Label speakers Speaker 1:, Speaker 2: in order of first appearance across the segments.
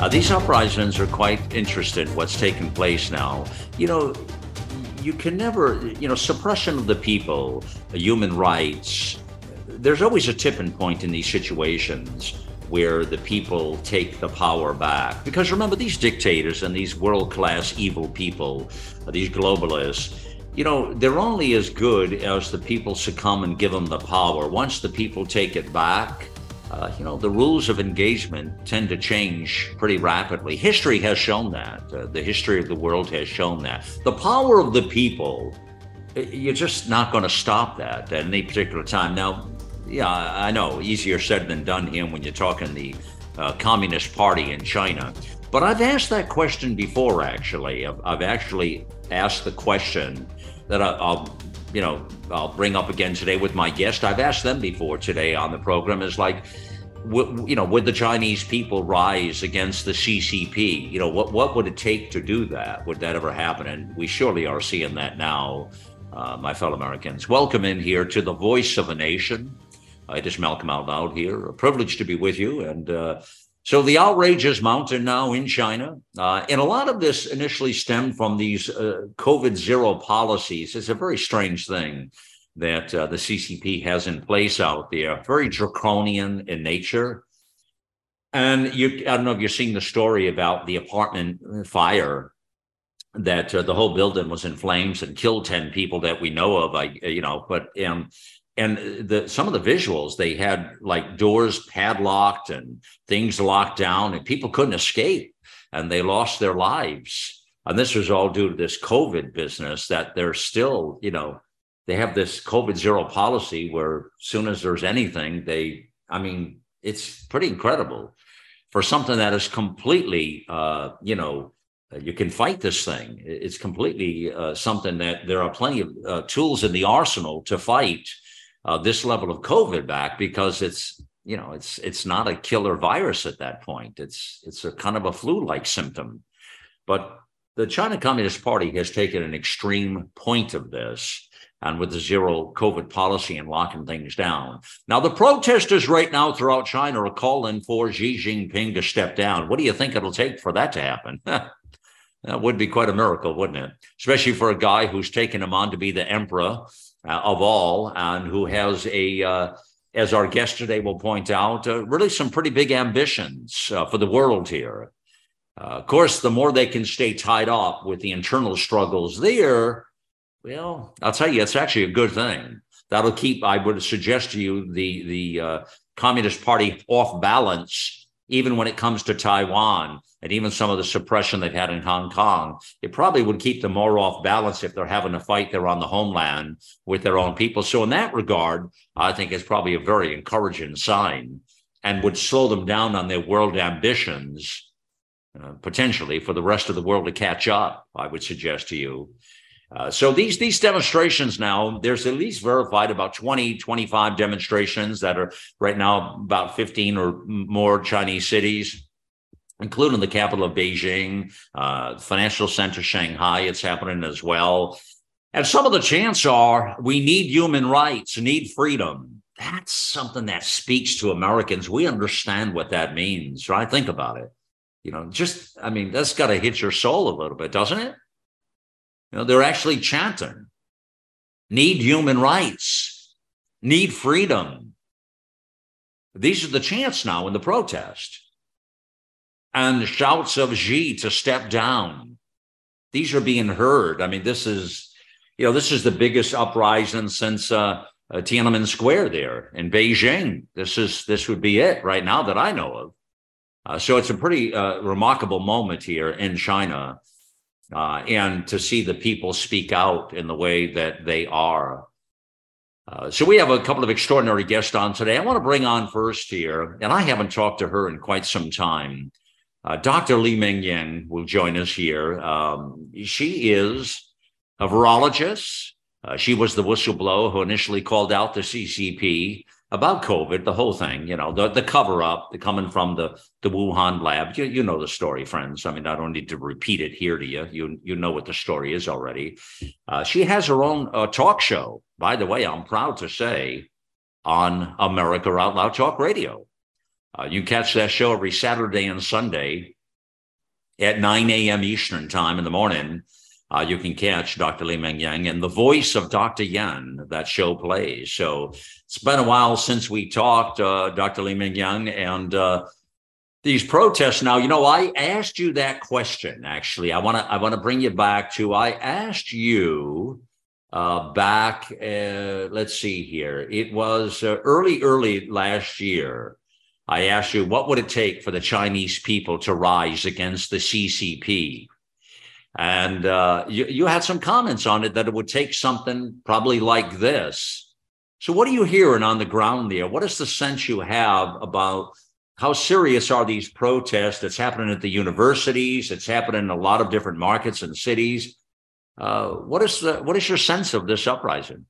Speaker 1: Uh, these uprisings are quite interesting, what's taking place now. You know, you can never, you know, suppression of the people, human rights, there's always a tipping point in these situations where the people take the power back. Because remember, these dictators and these world class evil people, uh, these globalists, you know, they're only as good as the people succumb and give them the power. Once the people take it back, uh, you know, the rules of engagement tend to change pretty rapidly. History has shown that. Uh, the history of the world has shown that. The power of the people, you're just not going to stop that at any particular time. Now, yeah, I know, easier said than done here when you're talking the uh, Communist Party in China. But I've asked that question before, actually. I've, I've actually asked the question that I, I'll you know, I'll bring up again today with my guest. I've asked them before today on the program is like, you know, would the Chinese people rise against the CCP? You know, what what would it take to do that? Would that ever happen? And we surely are seeing that now, uh, my fellow Americans. Welcome in here to the Voice of a Nation. I, it is Malcolm Out Loud here. A privilege to be with you. And uh, so the outrage is mounting now in China. Uh, and a lot of this initially stemmed from these uh, COVID zero policies. It's a very strange thing that uh, the CCP has in place out there, very draconian in nature. And you, I don't know if you're seeing the story about the apartment fire that uh, the whole building was in flames and killed 10 people that we know of. I, you know, but, um, and the some of the visuals they had like doors padlocked and things locked down and people couldn't escape and they lost their lives. And this was all due to this covid business that they're still you know they have this covid zero policy where soon as there's anything they i mean it's pretty incredible for something that is completely uh you know you can fight this thing. It's completely uh, something that there are plenty of uh, tools in the arsenal to fight uh, this level of COVID back because it's you know it's it's not a killer virus at that point. It's it's a kind of a flu-like symptom, but the China Communist Party has taken an extreme point of this and with the zero COVID policy and locking things down. Now, the protesters right now throughout China are calling for Xi Jinping to step down. What do you think it'll take for that to happen? that would be quite a miracle, wouldn't it? Especially for a guy who's taken him on to be the emperor uh, of all, and who has a, uh, as our guest today will point out, uh, really some pretty big ambitions uh, for the world here. Uh, of course, the more they can stay tied up with the internal struggles there, well, I'll tell you, it's actually a good thing. That'll keep, I would suggest to you, the the uh, Communist Party off balance even when it comes to Taiwan and even some of the suppression they've had in Hong Kong, it probably would keep them more off balance if they're having a fight there on the homeland with their own people. So, in that regard, I think it's probably a very encouraging sign and would slow them down on their world ambitions. Uh, potentially for the rest of the world to catch up, I would suggest to you. Uh, so these these demonstrations now, there's at least verified about 20, 25 demonstrations that are right now about 15 or more Chinese cities, including the capital of Beijing, uh, financial center Shanghai. It's happening as well. And some of the chants are, we need human rights, need freedom. That's something that speaks to Americans. We understand what that means, right? Think about it. You know, just, I mean, that's got to hit your soul a little bit, doesn't it? You know, they're actually chanting, need human rights, need freedom. These are the chants now in the protest. And shouts of Xi to step down. These are being heard. I mean, this is, you know, this is the biggest uprising since uh, uh, Tiananmen Square there in Beijing. This is this would be it right now that I know of. Uh, so it's a pretty uh, remarkable moment here in China uh, and to see the people speak out in the way that they are. Uh, so we have a couple of extraordinary guests on today. I want to bring on first here, and I haven't talked to her in quite some time. Uh, Dr. Li Meng Yan will join us here. Um, she is a virologist. Uh, she was the whistleblower who initially called out the CCP about COVID, the whole thing, you know, the, the cover up, the coming from the, the Wuhan lab. You, you know the story, friends. I mean, I don't need to repeat it here to you. You, you know what the story is already. Uh, she has her own uh, talk show, by the way, I'm proud to say, on America Out Loud Talk Radio. Uh, you catch that show every Saturday and Sunday at 9 a.m. Eastern time in the morning uh, you can catch Dr. Li Meng Yan and the voice of Dr. Yan that show plays. So it's been a while since we talked, uh, Dr. Li Meng Yan, and uh, these protests. Now, you know, I asked you that question. Actually, I want to I want to bring you back to I asked you uh, back. Uh, let's see here. It was uh, early, early last year. I asked you what would it take for the Chinese people to rise against the CCP and uh, you, you had some comments on it that it would take something probably like this. So, what are you hearing on the ground there? What is the sense you have about how serious are these protests? It's happening at the universities. It's happening in a lot of different markets and cities. Uh, what is the what is your sense of this uprising?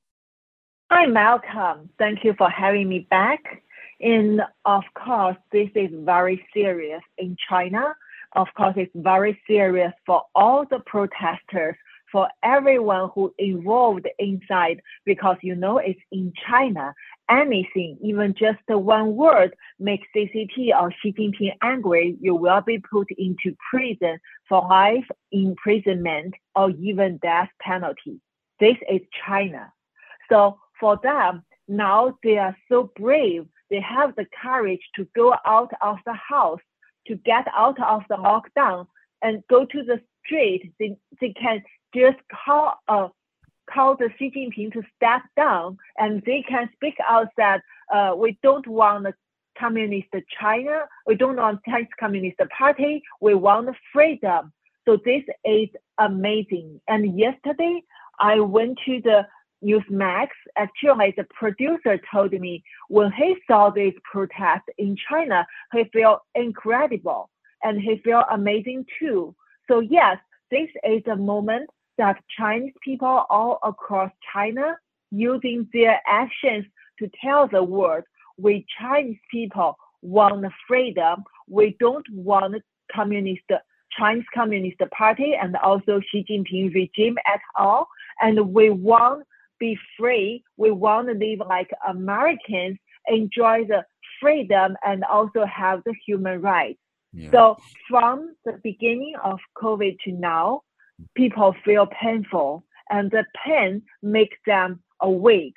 Speaker 2: Hi, Malcolm. Thank you for having me back. And of course, this is very serious in China of course, it's very serious for all the protesters, for everyone who involved inside, because you know it's in China. Anything, even just one word, makes CCP or Xi Jinping angry, you will be put into prison for life imprisonment or even death penalty. This is China. So for them, now they are so brave. They have the courage to go out of the house to get out of the lockdown and go to the street, they, they can just call uh, call the Xi Jinping to step down, and they can speak out that uh, we don't want the communist China, we don't want Chinese Communist Party, we want freedom. So this is amazing. And yesterday I went to the Newsmax, actually the producer told me when he saw this protest in China, he felt incredible and he felt amazing too. So yes, this is a moment that Chinese people all across China using their actions to tell the world we Chinese people want freedom. We don't want communist Chinese Communist Party and also Xi Jinping regime at all. And we want be free. We want to live like Americans, enjoy the freedom and also have the human rights. Yeah. So from the beginning of COVID to now, people feel painful and the pain makes them awake.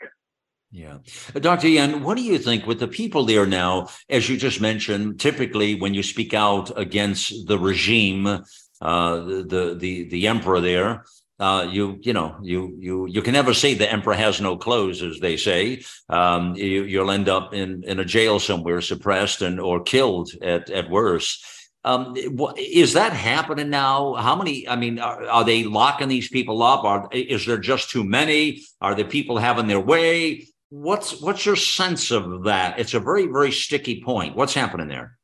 Speaker 1: Yeah. Dr. Yan, what do you think with the people there now? As you just mentioned, typically when you speak out against the regime, uh, the, the, the emperor there, uh, you you know you you you can never say the emperor has no clothes, as they say. Um, you, will end up in in a jail somewhere, suppressed and or killed at at worst. Um, is that happening now? How many? I mean, are, are, they locking these people up? Are is there just too many? Are the people having their way? What's what's your sense of that? It's a very very sticky point. What's happening there?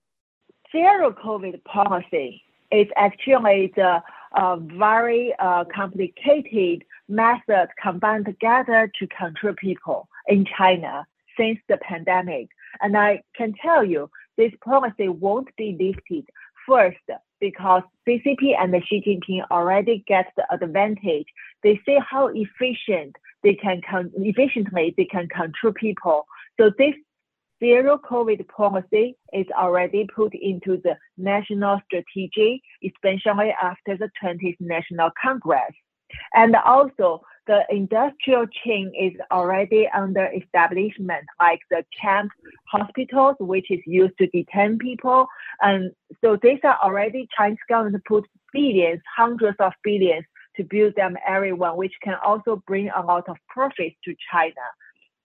Speaker 2: Zero COVID policy is actually the a very uh, complicated method combined together to control people in China since the pandemic. And I can tell you, this policy won't be lifted first because CCP and Xi Jinping already get the advantage. They see how efficient they can con- efficiently they can control people. So this zero COVID policy is already put into the national strategy, especially after the 20th National Congress. And also, the industrial chain is already under establishment, like the camp hospitals, which is used to detain people. And so these are already Chinese government put billions, hundreds of billions to build them everyone, which can also bring a lot of profits to China.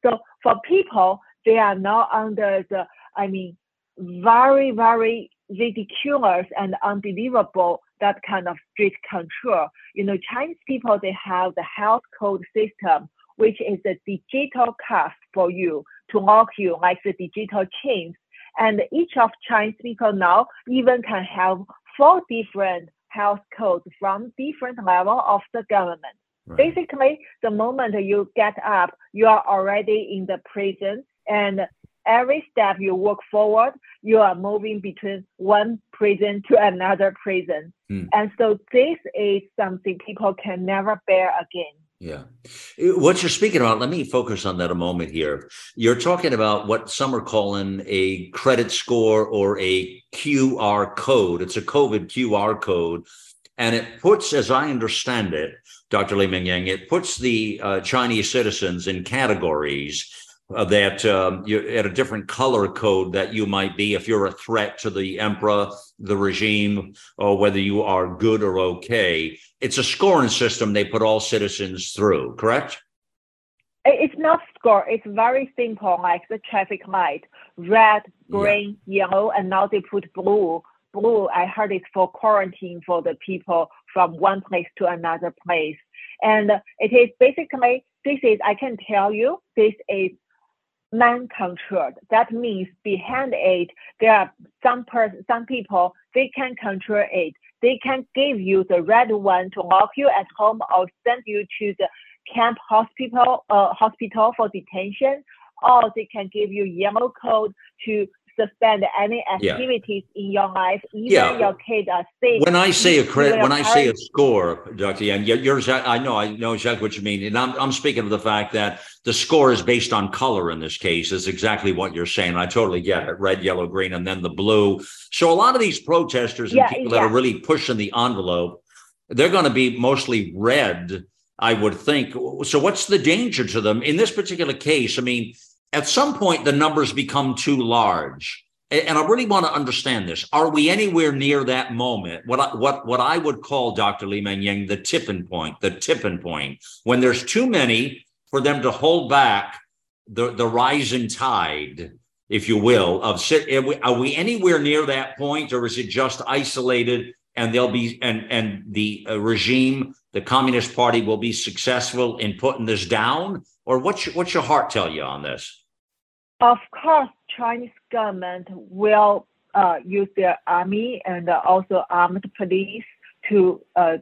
Speaker 2: So for people, they are now under the, I mean, very, very ridiculous and unbelievable that kind of strict control. You know, Chinese people, they have the health code system, which is a digital cast for you to lock you like the digital chains. And each of Chinese people now even can have four different health codes from different level of the government. Right. Basically, the moment you get up, you are already in the prison and every step you walk forward, you are moving between one prison to another prison. Hmm. And so this is something people can never bear again.
Speaker 1: Yeah. What you're speaking about, let me focus on that a moment here. You're talking about what some are calling a credit score or a QR code. It's a COVID QR code. And it puts, as I understand it, Dr. Li Mengyang, it puts the uh, Chinese citizens in categories that um, you're at a different color code that you might be if you're a threat to the emperor, the regime, or whether you are good or okay. It's a scoring system they put all citizens through, correct?
Speaker 2: It's not score. It's very simple, like the traffic light, red, green, yeah. yellow, and now they put blue. Blue, I heard it's for quarantine for the people from one place to another place. And it is basically, this is, I can tell you, this is man-controlled. That means behind it, there are some person, some people, they can control it. They can give you the red one to lock you at home or send you to the camp hospital, uh, hospital for detention, or they can give you yellow code to suspend any activities yeah. in your life, even yeah. your kids are safe.
Speaker 1: When I say a credit, when I say a score, Dr. Yang, you're, I know, I know exactly what you mean. And I'm, I'm speaking of the fact that the score is based on color in this case, is exactly what you're saying. I totally get it. Red, yellow, green, and then the blue. So a lot of these protesters and yeah, people that are really pushing the envelope, they're going to be mostly red, I would think. So what's the danger to them in this particular case? I mean, at some point the numbers become too large and I really want to understand this. Are we anywhere near that moment? What I, what what I would call, Dr. Li Mengyang, the tipping point, the tipping point, when there's too many for them to hold back the the rising tide, if you will, of sit. Are we, are we anywhere near that point, or is it just isolated? And they'll be and and the uh, regime, the Communist Party, will be successful in putting this down. Or what's your, what's your heart tell you on this?
Speaker 2: Of course, Chinese government will uh, use their army and also armed police to uh,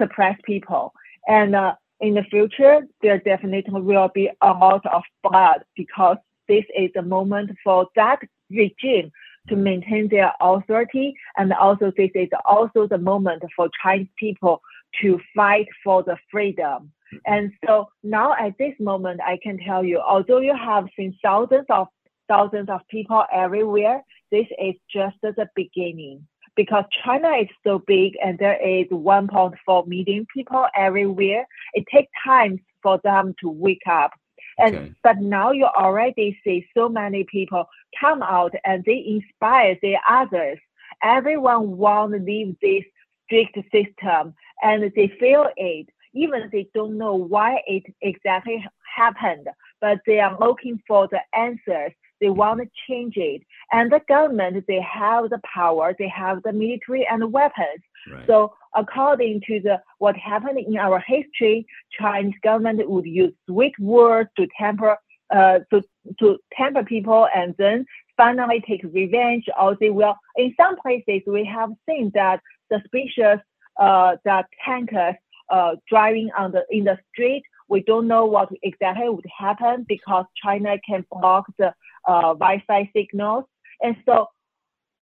Speaker 2: suppress people. And uh, in the future, there definitely will be a lot of blood because this is a moment for that regime to maintain their authority. And also, this is also the moment for Chinese people to fight for the freedom. Mm-hmm. And so now at this moment, I can tell you, although you have seen thousands of thousands of people everywhere, this is just the beginning. Because China is so big and there is 1.4 million people everywhere, it takes time for them to wake up. And okay. but now you already see so many people come out and they inspire the others. Everyone want to leave this strict system and they feel it even they don't know why it exactly happened, but they are looking for the answers. They want to change it. And the government, they have the power, they have the military and the weapons. Right. So according to the what happened in our history, Chinese government would use sweet words to temper uh, to to temper people and then finally take revenge or they will in some places we have seen that suspicious uh, that tankers uh, driving on the in the street. We don't know what exactly would happen because China can block the uh, Wi-Fi signals. And so,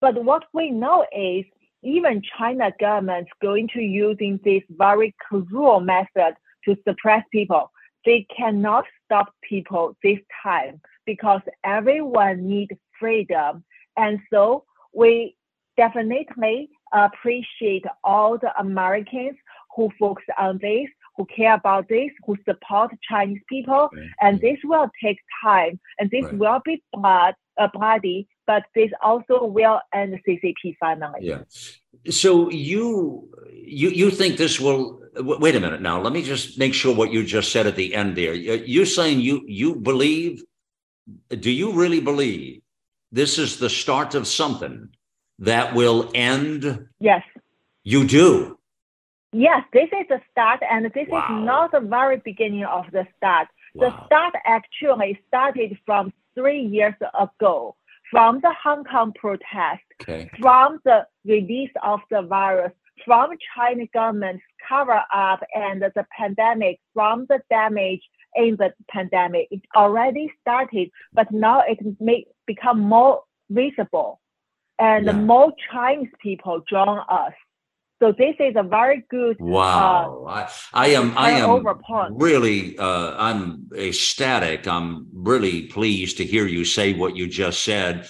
Speaker 2: but what we know is even China government going to using this very cruel method to suppress people. They cannot stop people this time because everyone needs freedom. And so we definitely appreciate all the Americans who focus on this, who care about this, who support Chinese people, and this will take time, and this right. will be blood, uh, bloody, but this also will end CCP finally.
Speaker 1: Yeah. So you you you think this will? Wait a minute now. Let me just make sure what you just said at the end there. You're saying you you believe? Do you really believe this is the start of something that will end?
Speaker 2: Yes.
Speaker 1: You do.
Speaker 2: Yes, this is the start, and this wow. is not the very beginning of the start. Wow. The start actually started from three years ago from the Hong Kong protest,
Speaker 1: Okay.
Speaker 2: from the release of the virus, from China government's cover up and the pandemic, from the damage in the pandemic. It already started, but now it may become more visible and
Speaker 1: Yeah.
Speaker 2: more Chinese people join us. So this is a very good
Speaker 1: Wow. I, I am I am
Speaker 2: point.
Speaker 1: really uh I'm ecstatic. I'm really pleased to hear you say what you just said.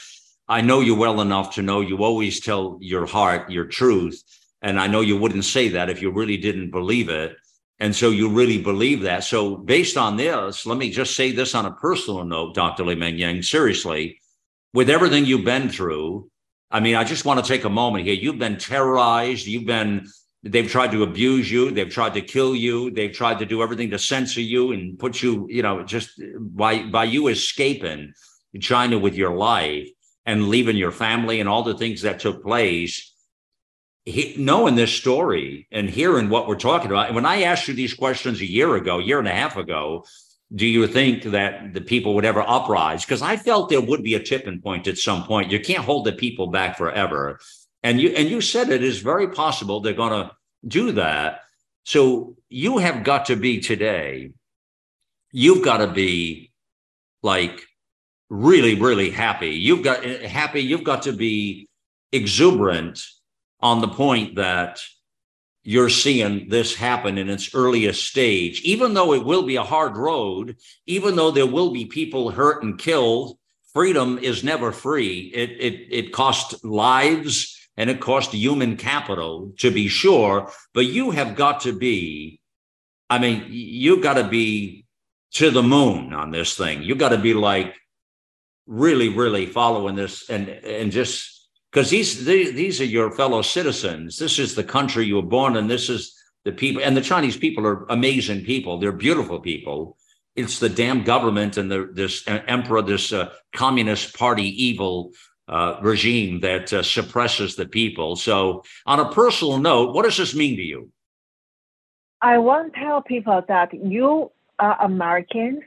Speaker 1: I know you well enough to know you always tell your heart, your truth. And I know you wouldn't say that if you really didn't believe it. And so you really believe that. So based on this, let me just say this on a personal note, Dr. Li Meng Yang, seriously, with everything you've been through, I mean, I just want to take a moment here. You've been terrorized. You've been, they've tried to abuse you. They've tried to kill you. They've tried to do everything to censor you and put you, you know, just by, by you escaping China with your life and leaving your family and all the things that took place. He, knowing this story and hearing what we're talking about, and when I asked you these questions a year ago, year and a half ago, do you think that the people would ever uprise? Because I felt there would be a tipping point at some point. You can't hold the people back forever. And you and you said it is very possible they're going to do that. So you have got to be today. You've got to be like really, really happy. You've got eh, happy. You've got to be exuberant on the point that you're seeing this happen in its earliest stage, even though it will be a hard road, even though there will be people hurt and killed, freedom is never free. It, it, it costs lives and it costs human capital to be sure, but you have got to be, I mean, you've got to be to the moon on this thing. You've got to be like really, really following this and, and just because these these are your fellow citizens. This is the country you were born in. This is the people, and the Chinese people are amazing people. They're beautiful people. It's the damn government and the this emperor, this uh, communist party evil uh, regime that uh, suppresses the people. So, on a personal note, what does this mean to you?
Speaker 2: I want to tell people that you are Americans.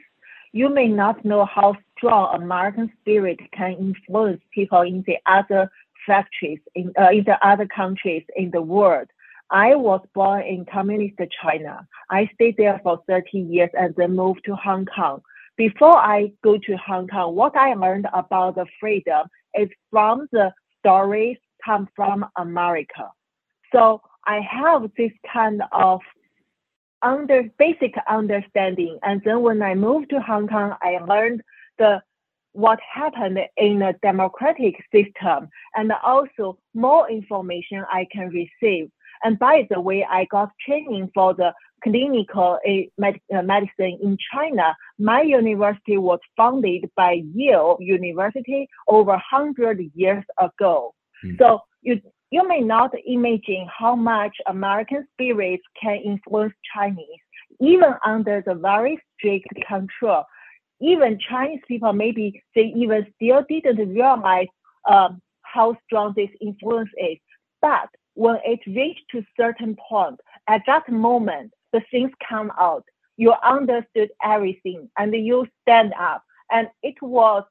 Speaker 2: You may not know how strong American spirit can influence people in the other factories in, uh, in the other countries in the world. I was born in communist China. I stayed there for 30 years and then moved to Hong Kong. Before I go to Hong Kong, what I learned about the freedom is from the stories come from America. So I have this kind of under basic understanding. And then when I moved to Hong Kong, I learned the what happened in a democratic system and also more information I can receive. And by the way, I got training for the clinical medicine in China. My university was founded by Yale University over 100 years ago. Mm. So you, you may not imagine how much American spirits can influence Chinese, even under the very strict control even Chinese people, maybe they even still didn't realize um, how strong this influence is. But when it reached to certain point, at that moment, the things come out. You understood everything and you stand up. And it was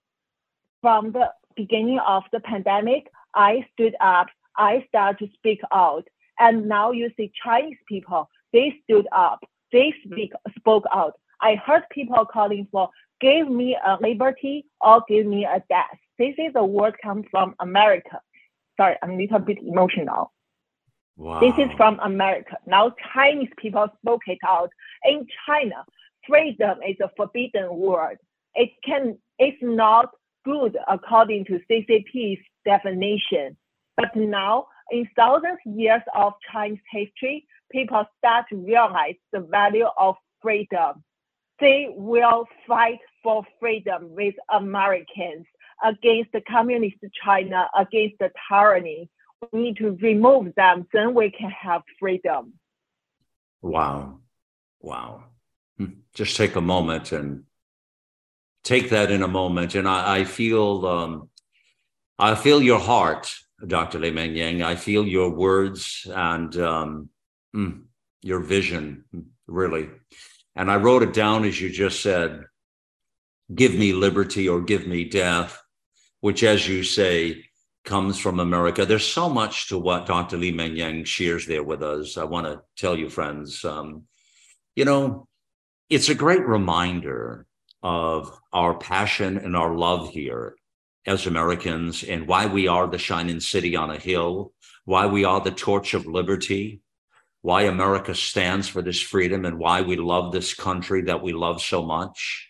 Speaker 2: from the beginning of the pandemic, I stood up, I started to speak out. And now you see Chinese people, they stood up, they speak, spoke out. I heard people calling for give me a liberty or give me a death. This is a word come from America. Sorry, I'm a little bit emotional.
Speaker 1: Wow.
Speaker 2: This is from America. Now Chinese people spoke it out. In China, freedom is a forbidden word. It can it's not good according to CCP's definition. But now, in thousands of years of Chinese history, people start to realize the value of freedom they will fight for freedom with Americans against the communist China, against the tyranny. We need to remove them, then we can have freedom.
Speaker 1: Wow. Wow. Hmm. Just take a moment and take that in a moment. And I, I feel um, I feel your heart, Dr. Li Meng Yang. I feel your words and um, mm, your vision, really. And I wrote it down as you just said give me liberty or give me death. which, as you say, comes from America. There's so much to what Dr. Li Meng Yan shares there with us. I want to tell you, friends, um, you know, it's a great reminder of our passion and our love here as Americans and why we are the shining city on a hill, why we are the torch of liberty, why America stands for this freedom and why we love this country that we love so much.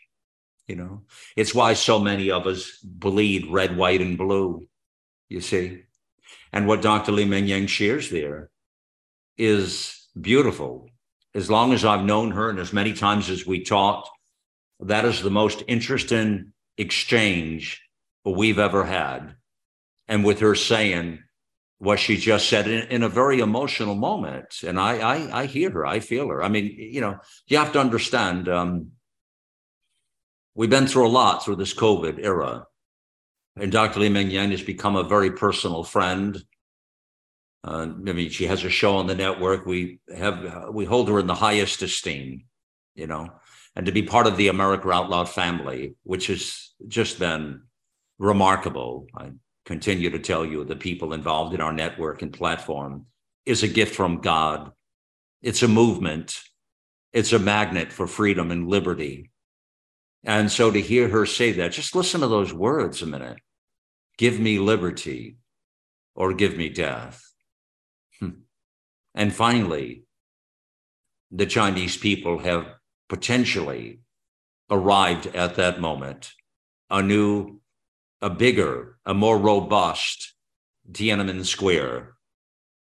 Speaker 1: You know, it's why so many of us bleed red, white, and blue, you see. And what Dr. Li Meng Yan shares there is beautiful. As long as I've known her and as many times as we talked, that is the most interesting exchange we've ever had. And with her saying what she just said in, in a very emotional moment. And I, I, I hear her, I feel her. I mean, you know, you have to understand, um, we've been through a lot through this COVID era. And Dr. Li Meng Yan has become a very personal friend. Uh, I mean, she has a show on the network. We have we hold her in the highest esteem, you know, and to be part of the America Out Loud family, which has just been remarkable. I continue to tell you the people involved in our network and platform is a gift from God. It's a movement. It's a magnet for freedom and liberty. And so to hear her say that, just listen to those words a minute. Give me liberty or give me death. Hmm. And finally, the Chinese people have potentially arrived at that moment, a new a bigger, a more robust Tiananmen Square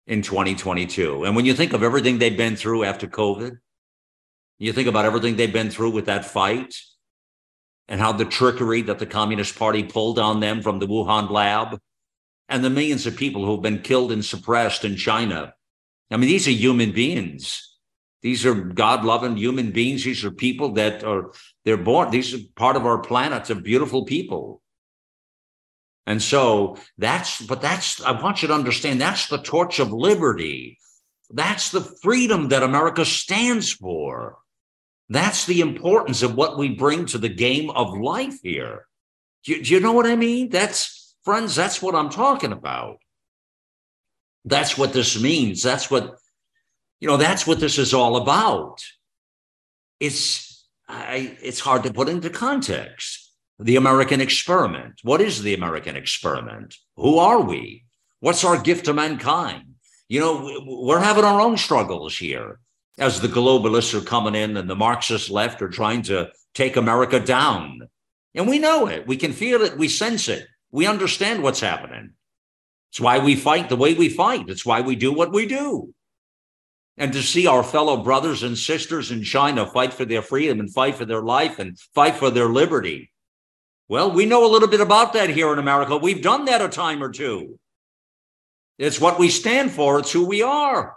Speaker 1: in 2022. And when you think of everything they've been through after COVID, you think about everything they've been through with that fight and how the trickery that the Communist Party pulled on them from the Wuhan lab and the millions of people who've been killed and suppressed in China. I mean, these are human beings. These are God loving human beings. These are people that are, they're born, these are part of our planet of beautiful people. And so that's, but that's, I want you to understand that's the torch of liberty. That's the freedom that America stands for. That's the importance of what we bring to the game of life here. Do you, do you know what I mean? That's, friends, that's what I'm talking about. That's what this means. That's what, you know, that's what this is all about. It's, I, it's hard to put into context the American experiment. What is the American experiment? Who are we? What's our gift to mankind? You know, we're having our own struggles here as the globalists are coming in and the Marxist left are trying to take America down. And we know it. We can feel it. We sense it. We understand what's happening. It's why we fight the way we fight. It's why we do what we do. And to see our fellow brothers and sisters in China fight for their freedom and fight for their life and fight for their liberty well, we know a little bit about that here in America. We've done that a time or two. It's what we stand for, it's who we are.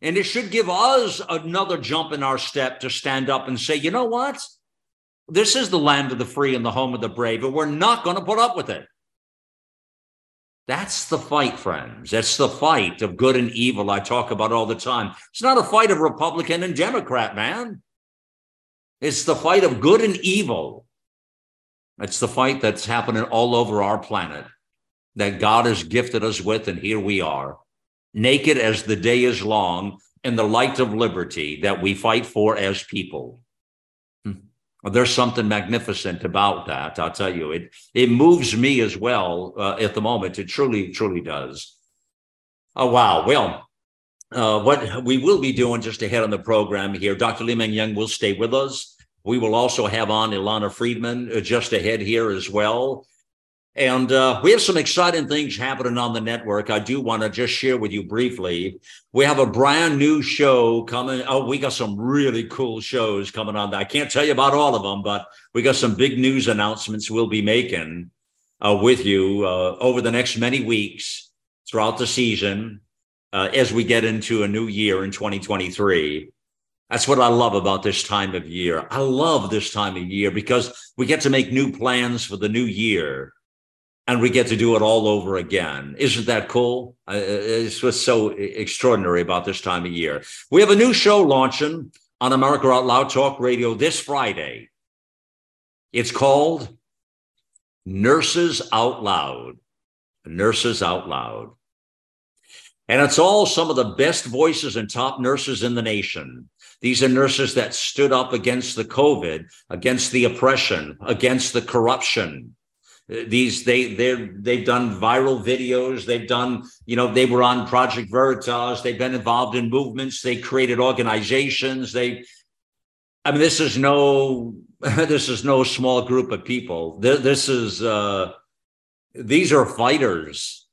Speaker 1: And it should give us another jump in our step to stand up and say, you know what? This is the land of the free and the home of the brave, and we're not going to put up with it. That's the fight, friends. That's the fight of good and evil I talk about all the time. It's not a fight of Republican and Democrat, man. It's the fight of good and evil. It's the fight that's happening all over our planet that God has gifted us with. And here we are, naked as the day is long in the light of liberty that we fight for as people. Hmm. There's something magnificent about that. I'll tell you, it it moves me as well uh, at the moment. It truly, truly does. Oh wow! Well, uh, what we will be doing just ahead on the program here, Dr. Li Meng Yan will stay with us. We will also have on Ilana Freedman uh, just ahead here as well. And uh, we have some exciting things happening on the network. I do want to just share with you briefly. We have a brand new show coming. Oh, we got some really cool shows coming on. I can't tell you about all of them, but we got some big news announcements we'll be making uh, with you uh, over the next many weeks throughout the season uh, as we get into a new year in 2023. That's what I love about this time of year. I love this time of year because we get to make new plans for the new year and we get to do it all over again. Isn't that cool? It's what's so extraordinary about this time of year. We have a new show launching on America Out Loud Talk Radio this Friday. It's called Nurses Out Loud. Nurses Out Loud. And it's all some of the best voices and top nurses in the nation. These are nurses that stood up against the COVID, against the oppression, against the corruption. These they they they've done viral videos. They've done you know they were on Project Veritas. They've been involved in movements. They created organizations. They, I mean, this is no this is no small group of people. This is uh, these are fighters.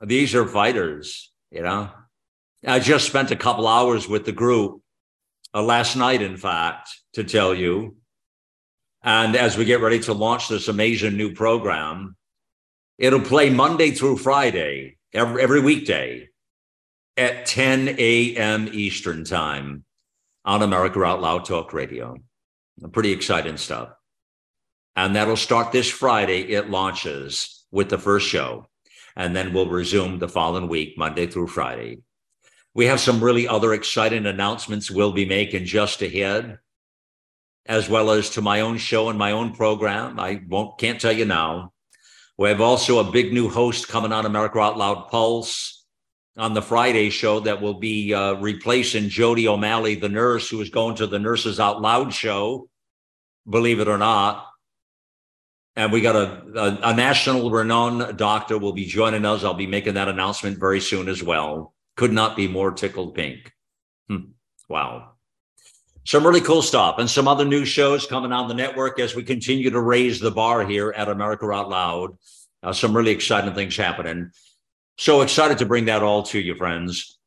Speaker 1: These are fighters. You know, I just spent a couple hours with the group uh, last night, in fact, to tell you. And as we get ready to launch this amazing new program, it'll play Monday through Friday, every, every weekday at 10 a.m. Eastern Time on America Out Loud Talk Radio. Pretty exciting stuff. And that'll start this Friday. It launches with the first show. And then we'll resume the following week, Monday through Friday. We have some really other exciting announcements we'll be making just ahead, as well as to my own show and my own program. I won't can't tell you now. We have also a big new host coming on America Out Loud Pulse on the Friday show that will be uh, replacing Jody O'Malley, the nurse who is going to the Nurses Out Loud show, believe it or not. And we got a, a, a national renowned doctor will be joining us. I'll be making that announcement very soon as well. Could not be more tickled pink. Hmm. Wow. Some really cool stuff and some other new shows coming on the network as we continue to raise the bar here at America Out Loud. Uh, some really exciting things happening. So excited to bring that all to you, friends.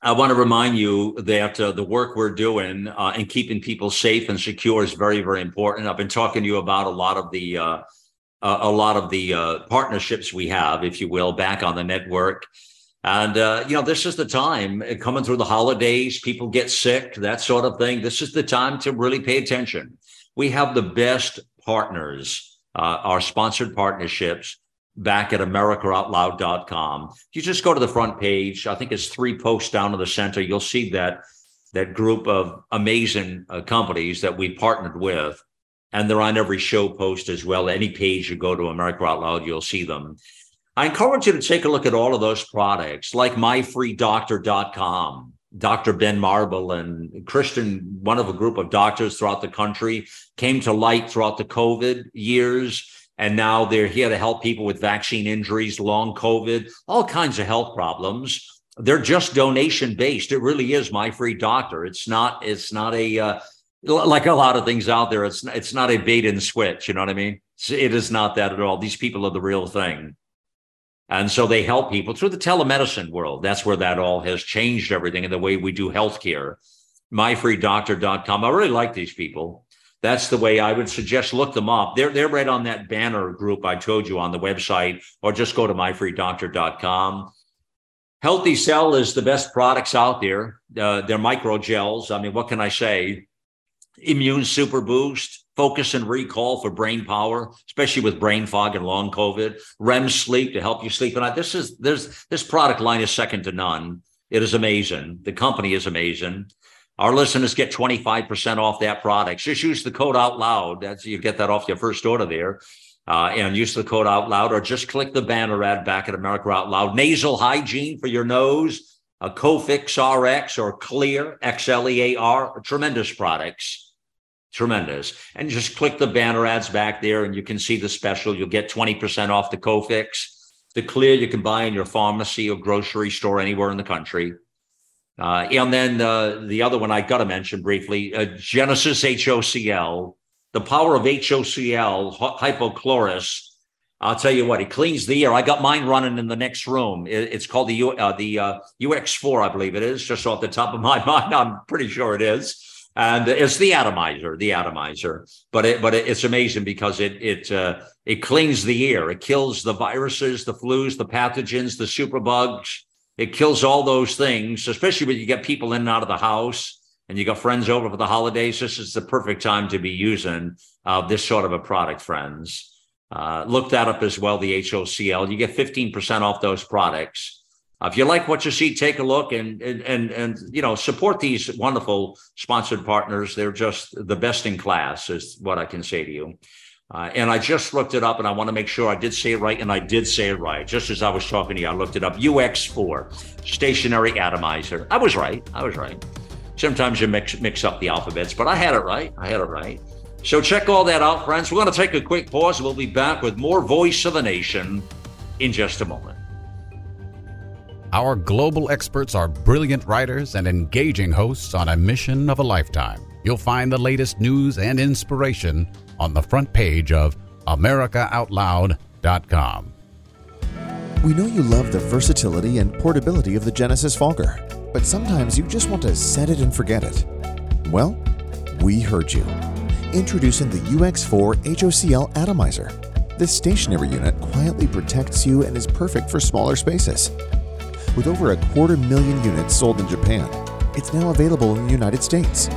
Speaker 1: I want to remind you that uh, the work we're doing uh, in keeping people safe and secure is very, very important. I've been talking to you about a lot of the uh, a lot of the uh, partnerships we have, if you will, back on the network. And uh, you know, this is the time uh, coming through the holidays. People get sick, that sort of thing. This is the time to really pay attention. We have the best partners, our sponsored partnerships back at americaoutloud.com. You just go to the front page, I think it's three posts down to the center, you'll see that that group of amazing uh, companies that we partnered with. And they're on every show post as well. Any page you go to America Out Loud, you'll see them. I encourage you to take a look at all of those products, like myfreedoctor.com. Dr. Ben Marble and Christian, one of a group of doctors throughout the country, came to light throughout the COVID years and now they're here to help people with vaccine injuries, long COVID, all kinds of health problems. They're just donation based. It really is my free doctor. It's not. It's not a uh, like a lot of things out there. It's it's not a bait and switch. You know what I mean? It is not that at all. These people are the real thing. And so they help people through the telemedicine world. That's where that all has changed everything in the way we do healthcare. MyFreeDoctor.com. I really like these people that's the way I would suggest look them up. They're they're right on that banner group I told you on the website, or just go to myfreedoctor.com. Healthy Cell is the best products out there. Uh, they're microgels. I mean, what can I say? Immune super boost, focus and recall for brain power, especially with brain fog and long COVID. REM sleep to help you sleep at night. This is there's this product line is second to none. It is amazing. The company is amazing. Our listeners get 25% off that product. Just use the code out loud. That's you get that off your first order there. Uh, and use the code out loud or just click the banner ad back at America Out Loud. Nasal hygiene for your nose, a Cofix RX or Xlear, X L E A R, tremendous products. Tremendous. And just click the banner ads back there and you can see the special. You'll get 20% off the Cofix. The Xlear you can buy in your pharmacy or grocery store anywhere in the country. Uh, and then uh, the other one I got to mention briefly uh, Genesis HOCl, the power of HOCl, hypochlorous. I'll tell you what, it cleans the air. I got mine running in the next room. It, it's called the U, uh, the UX4, uh, I believe it is, just off the top of my mind. I'm pretty sure it is. And it's the atomizer, the atomizer. But it, but it's amazing because it it uh, it cleans the air. It kills the viruses, the flus, the pathogens, the superbugs it kills all those things, especially when you get people in and out of the house and you got friends over for the holidays. This is the perfect time to be using uh, this sort of a product, friends. Uh, look that up as well, the HOCL. You get 15% off those products. If you like what you see, take a look and, and and and you know support these wonderful sponsored partners. They're just the best in class, is what I can say to you. Uh, and I just looked it up and I want to make sure I did say it right. And I did say it right. Just as I was talking to you, I looked it up UX4, stationary atomizer. I was right. I was right. Sometimes you mix, mix up the alphabets, but I had it right. I had it right. So check all that out, friends. We're going to take a quick pause. We'll be back with more Voice of the Nation in just a moment.
Speaker 3: Our global experts are brilliant writers and engaging hosts on a mission of a lifetime. You'll find the latest news and inspiration on the front page of AmericaOutloud.com.
Speaker 4: We know you love the versatility and portability of the Genesis Fogger, but sometimes you just want to set it and forget it. Well, we heard you. Introducing the UX4 HOCL Atomizer. This stationary unit quietly protects you and is perfect for smaller spaces. With over a quarter million units sold in Japan, it's now available in the United States.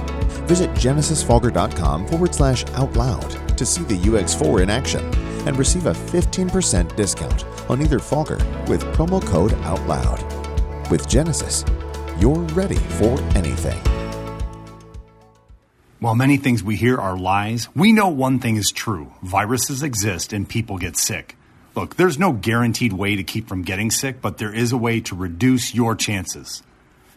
Speaker 4: Visit genesisfogger.com forward slash out loud to see the UX4 in action and receive a 15% discount on either Fogger with promo code OUTLOUD. With Genesis, you're ready for anything.
Speaker 5: While many things we hear are lies, we know one thing is true viruses exist and people get sick. Look, there's no guaranteed way to keep from getting sick, but there is a way to reduce your chances.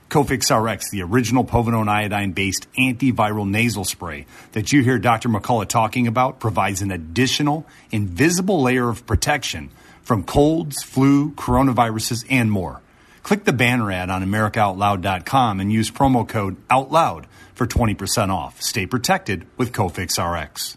Speaker 5: Cofix RX, the original povidone iodine based antiviral nasal spray that you hear Dr. McCullough talking about, provides an additional invisible layer of protection from colds, flu, coronaviruses, and more. Click the banner ad on AmericaOutloud.com and use promo code OUTLOUD for 20% off. Stay protected with Cofix RX.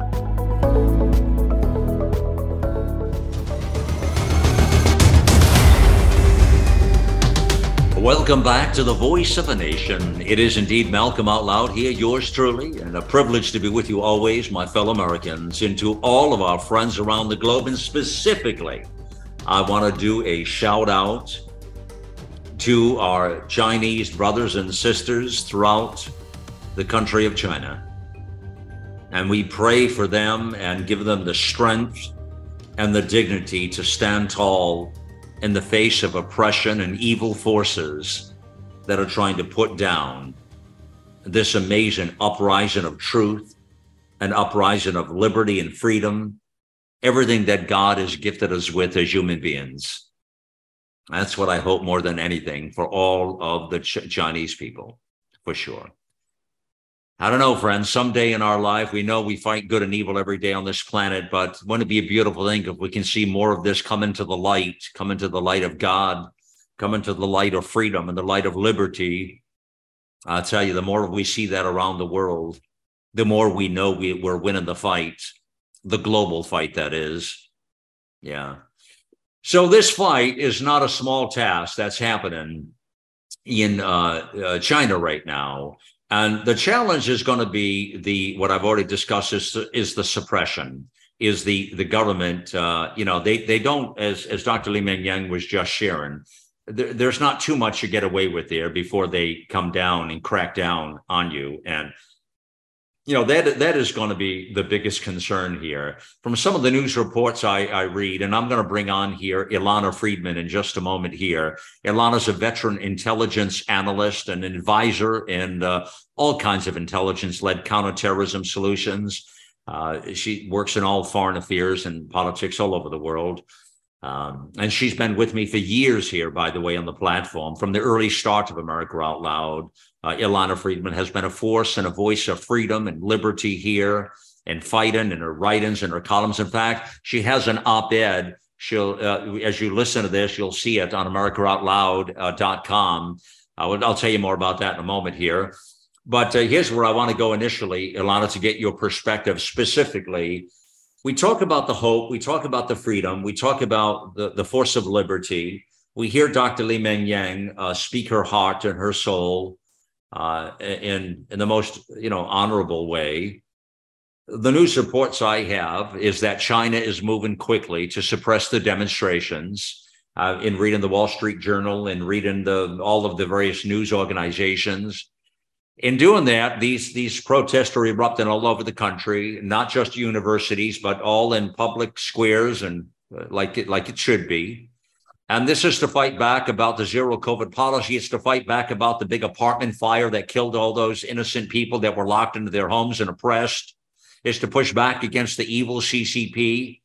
Speaker 1: Welcome back to the Voice of a Nation. It is indeed Malcolm Out Loud here, yours truly, and a privilege to be with you always, my fellow Americans, and to all of our friends around the globe. And specifically, I want to do a shout out to our Chinese brothers and sisters throughout the country of China. And we pray for them and give them the strength and the dignity to stand tall in the face of oppression and evil forces that are trying to put down this amazing uprising of truth, an uprising of liberty and freedom, everything that God has gifted us with as human beings. That's what I hope more than anything for all of the Ch- Chinese people, for sure. I don't know, friends. Someday in our life, we know we fight good and evil every day on this planet, but wouldn't it be a beautiful thing if we can see more of this come into the light, come into the light of God, come into the light of freedom and the light of liberty? I tell you, the more we see that around the world, the more we know we, we're winning the fight, the global fight, that is. Yeah. So this fight is not a small task that's happening in uh, uh, China right now. And the challenge is going to be the what I've already discussed is is the suppression, is the the government. Uh, you know, they they don't as as Dr. Li Yan was just sharing. There, there's not too much to get away with there before they come down and crack down on you. And you know that that is going to be the biggest concern here. From some of the news reports I, I read and i'm going to bring on here ilana freedman in just a moment here. Ilana's a veteran intelligence analyst and advisor in uh, all kinds of intelligence-led counterterrorism solutions. Uh, she works in all foreign affairs and politics all over the world. Um, and she's been with me for years here by the way on the platform from the early start of america out loud uh, Ilana Freedman has been a force and a voice of freedom and liberty here and fighting and her writings and her columns. In fact, she has an op ed she'll uh, as you listen to this, you'll see it on AmericaOutloud.com. Uh, I'll, tell you more about that in a moment here. But uh, here's where I want to go initially, Ilana, to get your perspective specifically. We talk about the hope, we talk about the freedom, we talk about the, the force of liberty. We hear Dr. Li Meng Yan uh, speak her heart and her soul uh, in in the most you know honorable way. The news reports I have is that China is moving quickly to suppress the demonstrations. Uh, in reading the Wall Street Journal and reading the all of the various news organizations, in doing that, these these protests are erupting all over the country, not just universities, but all in public squares and uh, like it like it should be. And this is to fight back about the zero COVID policy. It's to fight back about the big apartment fire that killed all those innocent people that were locked into their homes and oppressed. It's to push back against the evil CCP.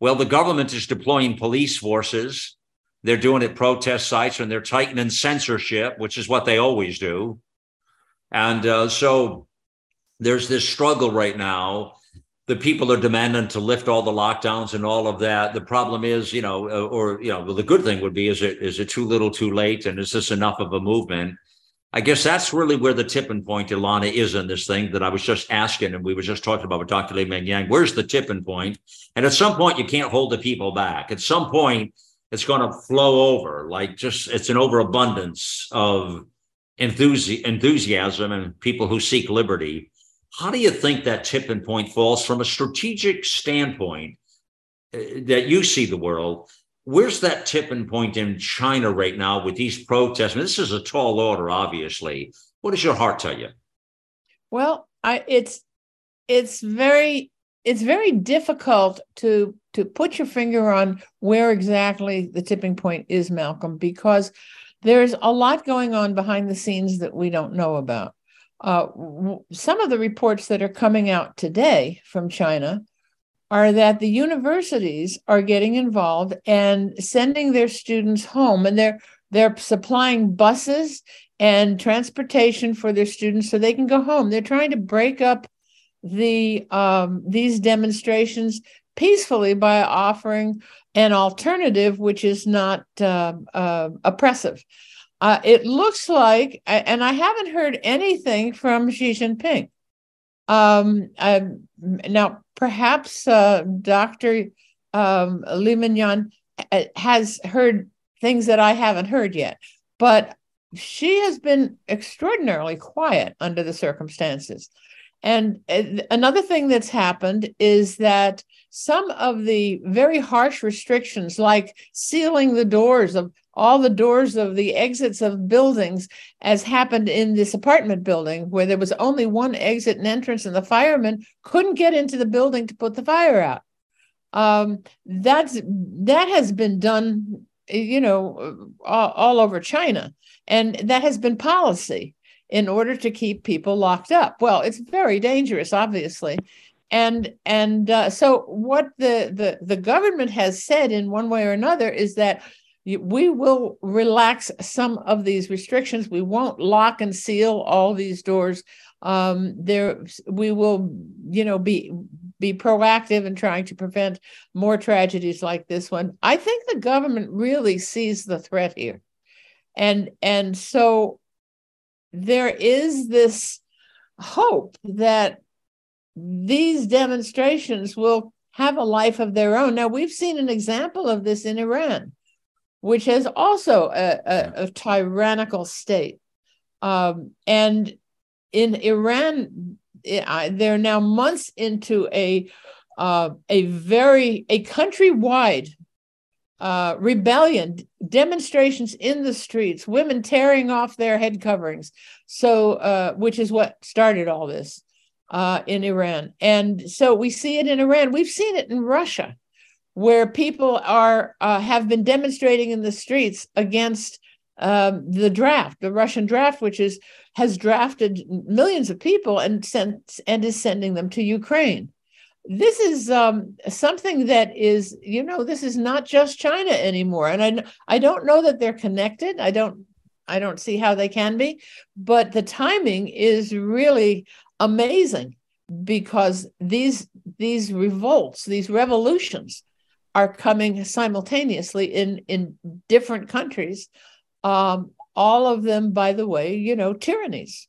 Speaker 1: Well, the government is deploying police forces. They're doing it protest sites and they're tightening censorship, which is what they always do. And uh, so there's this struggle right now. The people are demanding to lift all the lockdowns and all of that. The problem is, you know, uh, or you know, well, the good thing would be is it is it too little, too late, and is this enough of a movement? I guess that's really where the tipping point, Ilana, is in this thing that I was just asking, and we were just talking about with Dr. Li Meng Yan. Where's the tipping point? And at some point, you can't hold the people back. At some point, it's going to flow over. Like just it's an overabundance of enthusi- enthusiasm and people who seek liberty. How do you think that tipping point falls from a strategic standpoint uh, that you see the world? Where's that tipping point in China right now with these protests? I mean, this is a tall order, obviously. What does your heart tell you?
Speaker 6: Well, I, it's it's very it's very difficult to to put your finger on where exactly the tipping point is, Malcolm, because there's a lot going on behind the scenes that we don't know about. Uh, some of the reports that are coming out today from China are that the universities are getting involved and sending their students home, and they're they're supplying buses and transportation for their students so they can go home. They're trying to break up the um, these demonstrations peacefully by offering an alternative which is not uh, uh, oppressive. Uh, it looks like, and I haven't heard anything from Xi Jinping. Um, now, perhaps uh, Dr. Um, Li uh, has heard things that I haven't heard yet, but she has been extraordinarily quiet under the circumstances. And uh, another thing that's happened is that some of the very harsh restrictions, like sealing the doors of all the doors of the exits of buildings, as happened in this apartment building, where there was only one exit and entrance, and the firemen couldn't get into the building to put the fire out. Um, that's that has been done, you know, all, all over China, and that has been policy in order to keep people locked up. Well, it's very dangerous, obviously. And and uh, so what the, the the government has said in one way or another is that we will relax some of these restrictions. We won't lock and seal all these doors. Um, there, we will, you know, be be proactive in trying to prevent more tragedies like this one. I think the government really sees the threat here, and and so there is this hope that these demonstrations will have a life of their own. Now, we've seen an example of this in Iran, which has also a, a, a tyrannical state. Um, and in Iran, they're now months into a uh, a very a countrywide uh, rebellion, demonstrations in the streets, women tearing off their head coverings. So, uh, which is what started all this uh, in Iran. And so we see it in Iran. We've seen it in Russia, where people are uh, have been demonstrating in the streets against um, the draft, the Russian draft, which is has drafted millions of people and sent and is sending them to Ukraine this is um, something that is, you know, this is not just China anymore, and I I don't know that they're connected. I don't I don't see how they can be, but the timing is really amazing because these these revolts, these revolutions, are coming simultaneously in in different countries um, all of them by the way you know tyrannies.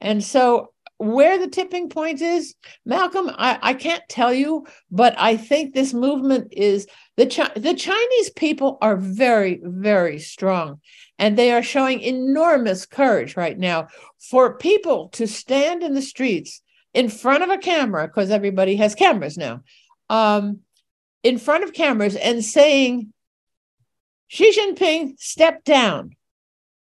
Speaker 6: And so where the tipping point is malcolm i, I can't tell you but i think this movement is the Chi- the chinese people are very very strong and they are showing enormous courage right now for people to stand in the streets in front of a camera because everybody has cameras now um, in front of cameras and saying xi jinping step down.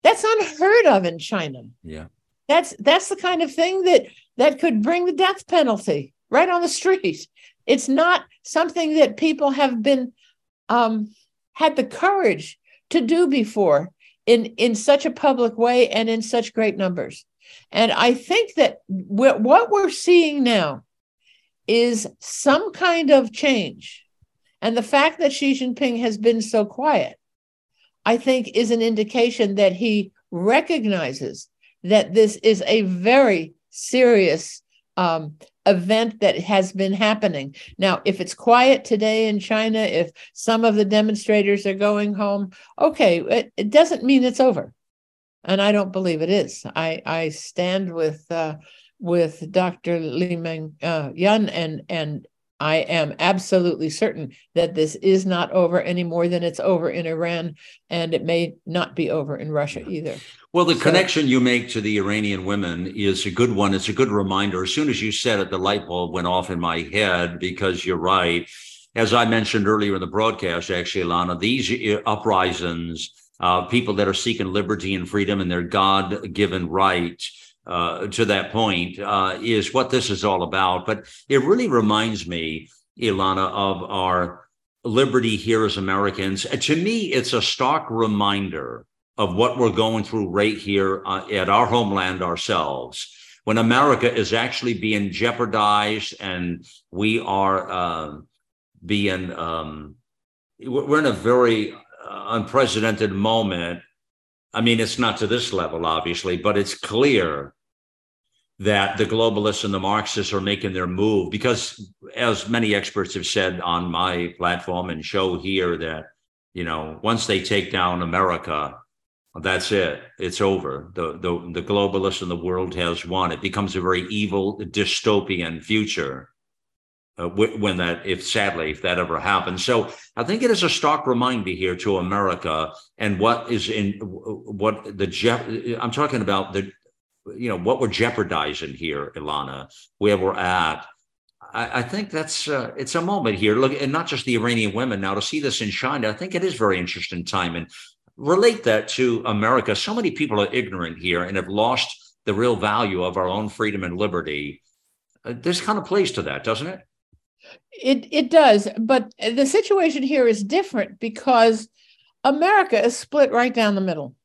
Speaker 6: That's unheard of in china.
Speaker 1: Yeah.
Speaker 6: That's that's the kind of thing that that could bring the death penalty right on the street. It's not something that people have been um, had the courage to do before in in such a public way and in such great numbers. And i think that we're, what we're seeing now is some kind of change. And the fact that xi jinping has been so quiet i think is an indication that he recognizes that this is a very serious um, event that has been happening. Now, if it's quiet today in China, if some of the demonstrators are going home, okay, it, it doesn't mean it's over. And I don't believe it is. I, I stand with uh, with Dr. Li Meng uh, Yan and and I am absolutely certain that this is not over any more than it's over in Iran, and it may not be over in Russia either.
Speaker 1: Well, the so, connection you make to the Iranian women is a good one. It's a good reminder. As soon as you said it, the light bulb went off in my head because you're right. As I mentioned earlier in the broadcast, actually, Ilana, these uprisings, uh, people that are seeking liberty and freedom and their God given right uh, to that point uh, is what this is all about. But it really reminds me, Ilana, of our liberty here as Americans. to me, it's a stark reminder of what we're going through right here uh, at our homeland ourselves. When America is actually being jeopardized and we are um, being, um, we're in a very uh, unprecedented moment I mean, it's not to this level, obviously, but it's clear that the globalists and the Marxists are making their move because, as many experts have said on my platform and show here, that you know once they take down America, that's it. It's over. The the the globalists and the world has won. It becomes a very evil dystopian future uh, when that, if sadly, if that ever happens. So I think it is a stark reminder here to America and what is in what the Jeff. I'm talking about the, you know, what we're jeopardizing here, Ilana, where we're at. I, I think that's uh, it's a moment here. Look, and not just the Iranian women now to see this in China. I think it is very interesting time and relate that to America. So many people are ignorant here and have lost the real value of our own freedom and liberty. Uh, this kind of plays to that, doesn't it?
Speaker 6: It it does, but the situation here is different because America is split right down the middle.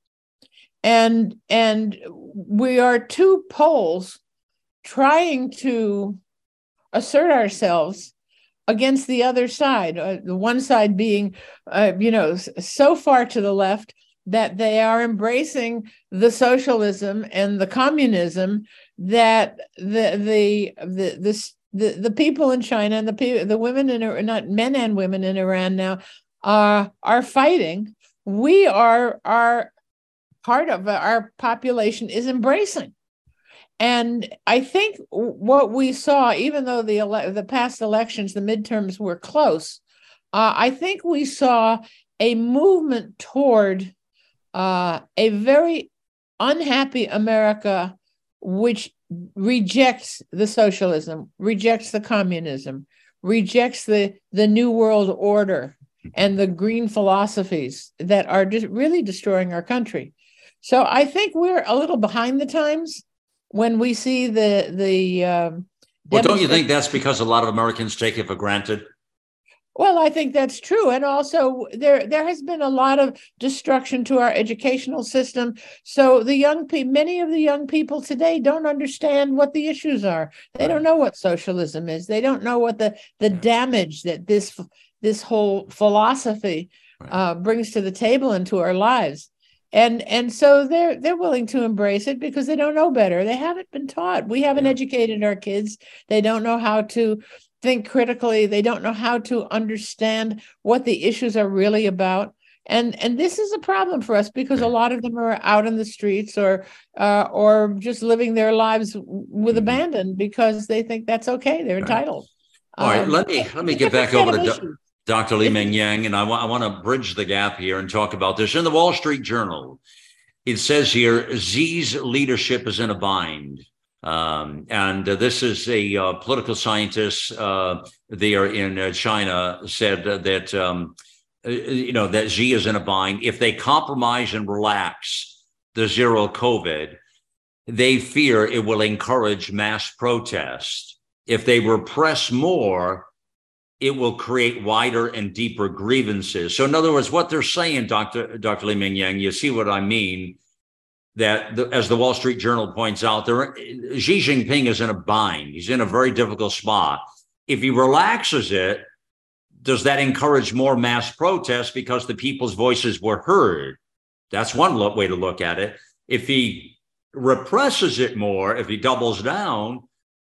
Speaker 6: And and we are two poles trying to assert ourselves against the other side. Uh, the one side being, uh, you know, so far to the left that they are embracing the socialism and the communism that the the the this the, the people in China and the the women in not men and women in Iran now are are fighting. We are are part of our population is embracing. And I think what we saw, even though the ele- the past elections, the midterms were close, uh, I think we saw a movement toward uh, a very unhappy America, which rejects the socialism, rejects the communism, rejects the, the new world order and the green philosophies that are just really destroying our country. So I think we're a little behind the times when we see the the. Um,
Speaker 1: well, don't you think that's because a lot of Americans take it for granted?
Speaker 6: Well, I think that's true, and also there there has been a lot of destruction to our educational system. So the young people, many of the young people today, don't understand what the issues are. They right. don't know what socialism is. They don't know what the the damage that this this whole philosophy right. uh, brings to the table and to our lives. And and so they're they're willing to embrace it because they don't know better. They haven't been taught. We haven't yeah. educated our kids. They don't know how to think critically. They don't know how to understand what the issues are really about. And and this is a problem for us because a lot of them are out in the streets or uh, or just living their lives with mm-hmm. abandon because they think that's okay. They're entitled.
Speaker 1: All right, um, let me let me get back over to do, Dr. Li Meng Yan, and I, want I want to bridge the gap here and talk about this in the Wall Street Journal. It says here Xi's leadership is in a bind. Um, and this is a uh, political scientist uh, there in uh, China said that um, you know that Xi is in a bind. If they compromise and relax the zero COVID, they fear it will encourage mass protest. If they repress more, it will create wider and deeper grievances. So, in other words, what they're saying, Dr. Dr. Li Meng Yan, you see what I mean that, the, as the Wall Street Journal points out, there, Xi Jinping is in a bind. He's in a very difficult spot. If he relaxes it, does that encourage more mass protests because the people's voices were heard? That's one way to look at it. If he represses it more, if he doubles down,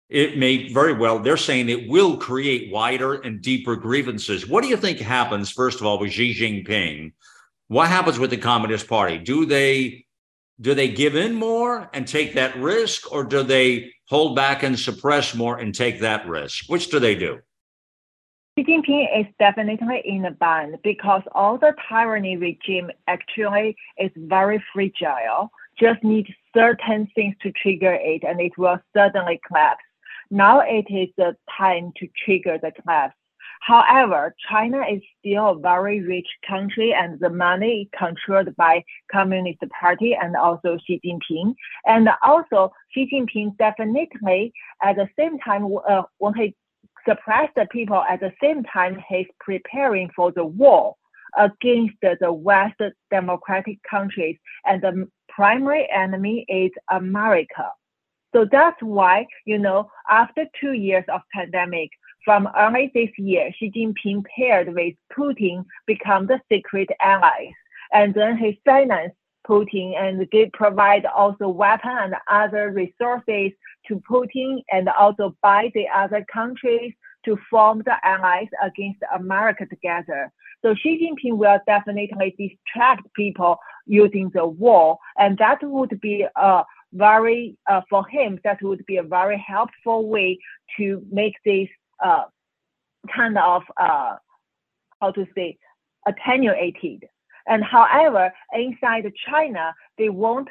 Speaker 1: it may very well, they're saying it will create wider and deeper grievances. What do you think happens, first of all, with Xi Jinping? What happens with the Communist Party? Do they do they give in more and take that risk, or do they hold back and suppress more and take that risk? Which do they do?
Speaker 2: Xi Jinping is definitely in a bind because all the tyranny regime actually is very fragile. Just need certain things to trigger it, and it will suddenly collapse. Now it is the time to trigger the collapse. However, China is still a very rich country and the money is controlled by Communist Party and also Xi Jinping. And also Xi Jinping definitely at the same time, uh, when he suppressed the people, at the same time, he's preparing for the war against the West democratic countries. And the primary enemy is America. So that's why, you know, after two years of pandemic, from early this year, Xi Jinping paired with Putin become the secret allies. And then he financed Putin and give, provide also weapon and other resources to Putin and also buy the other countries to form the allies against America together. So Xi Jinping will definitely distract people using the war, and that would be a very uh, for him that would be a very helpful way to make this uh, kind of uh, how to say attenuated. And however, inside China, they won't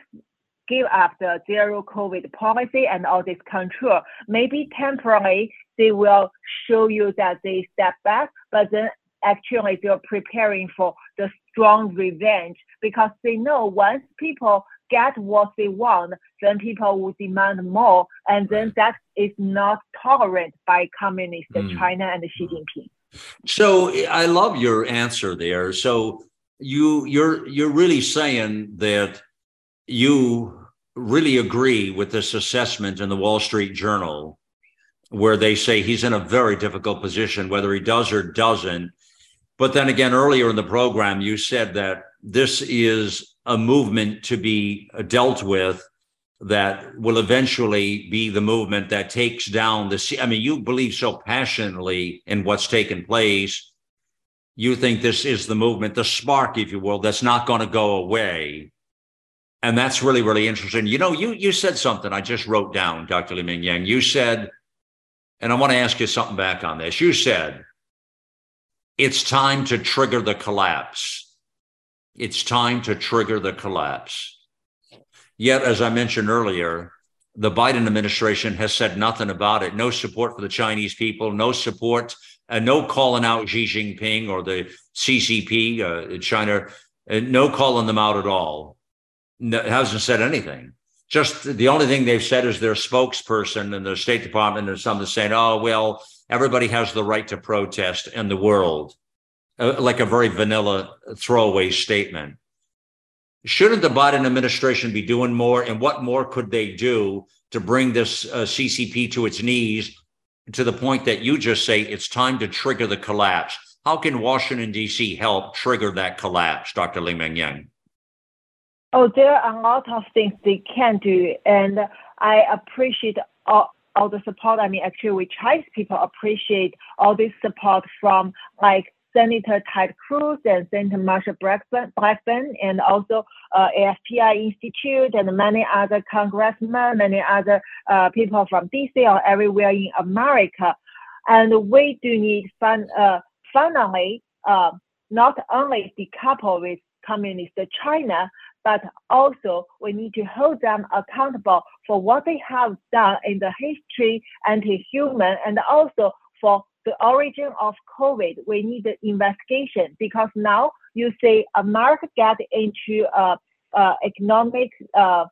Speaker 2: give up the zero COVID policy and all this control. Maybe temporarily they will show you that they step back, but then actually they're preparing for the strong revenge because they know once people get what they want, then people will demand more, and then that is not tolerant by communist mm. China and Xi Jinping.
Speaker 1: So I love your answer there. So you you're you're really saying that you really agree with this assessment in the Wall Street Journal where they say he's in a very difficult position whether he does or doesn't but then again earlier in the program you said that this is a movement to be dealt with that will eventually be the movement that takes down the I mean you believe so passionately in what's taken place you think this is the movement the spark if you will that's not going to go away. And that's really really interesting. You know you you said something I just wrote down Dr. Li Meng Yan you said and I want to ask you something back on this. You said it's time to trigger the collapse it's time to trigger the collapse. Yet, as I mentioned earlier, the Biden administration has said nothing about it. No support for the Chinese people, no support, uh, no calling out Xi Jinping or the CCP, uh, China, uh, no calling them out at all. No, hasn't said anything. Just the only thing they've said is their spokesperson in the State Department and something saying, oh, well, everybody has the right to protest in the world like a very vanilla throwaway statement. Shouldn't the Biden administration be doing more? And what more could they do to bring this uh, CCP to its knees to the point that you just say it's time to trigger the collapse? How can Washington, D.C. help trigger that collapse, Dr. Li Meng Yan?
Speaker 2: Oh, there are a lot of things they can do. And I appreciate all, all the support. I mean, actually, we Chinese people appreciate all this support from like Senator Ted Cruz and Senator Marsha Blackburn, and also uh, AFPI Institute and many other congressmen, many other uh, people from DC or everywhere in America. And we do need fun, uh, finally uh, not only decouple with communist China, but also we need to hold them accountable for what they have done in the history anti-human and also for the origin of COVID. We need the investigation because now you see America get into a, a economic uh,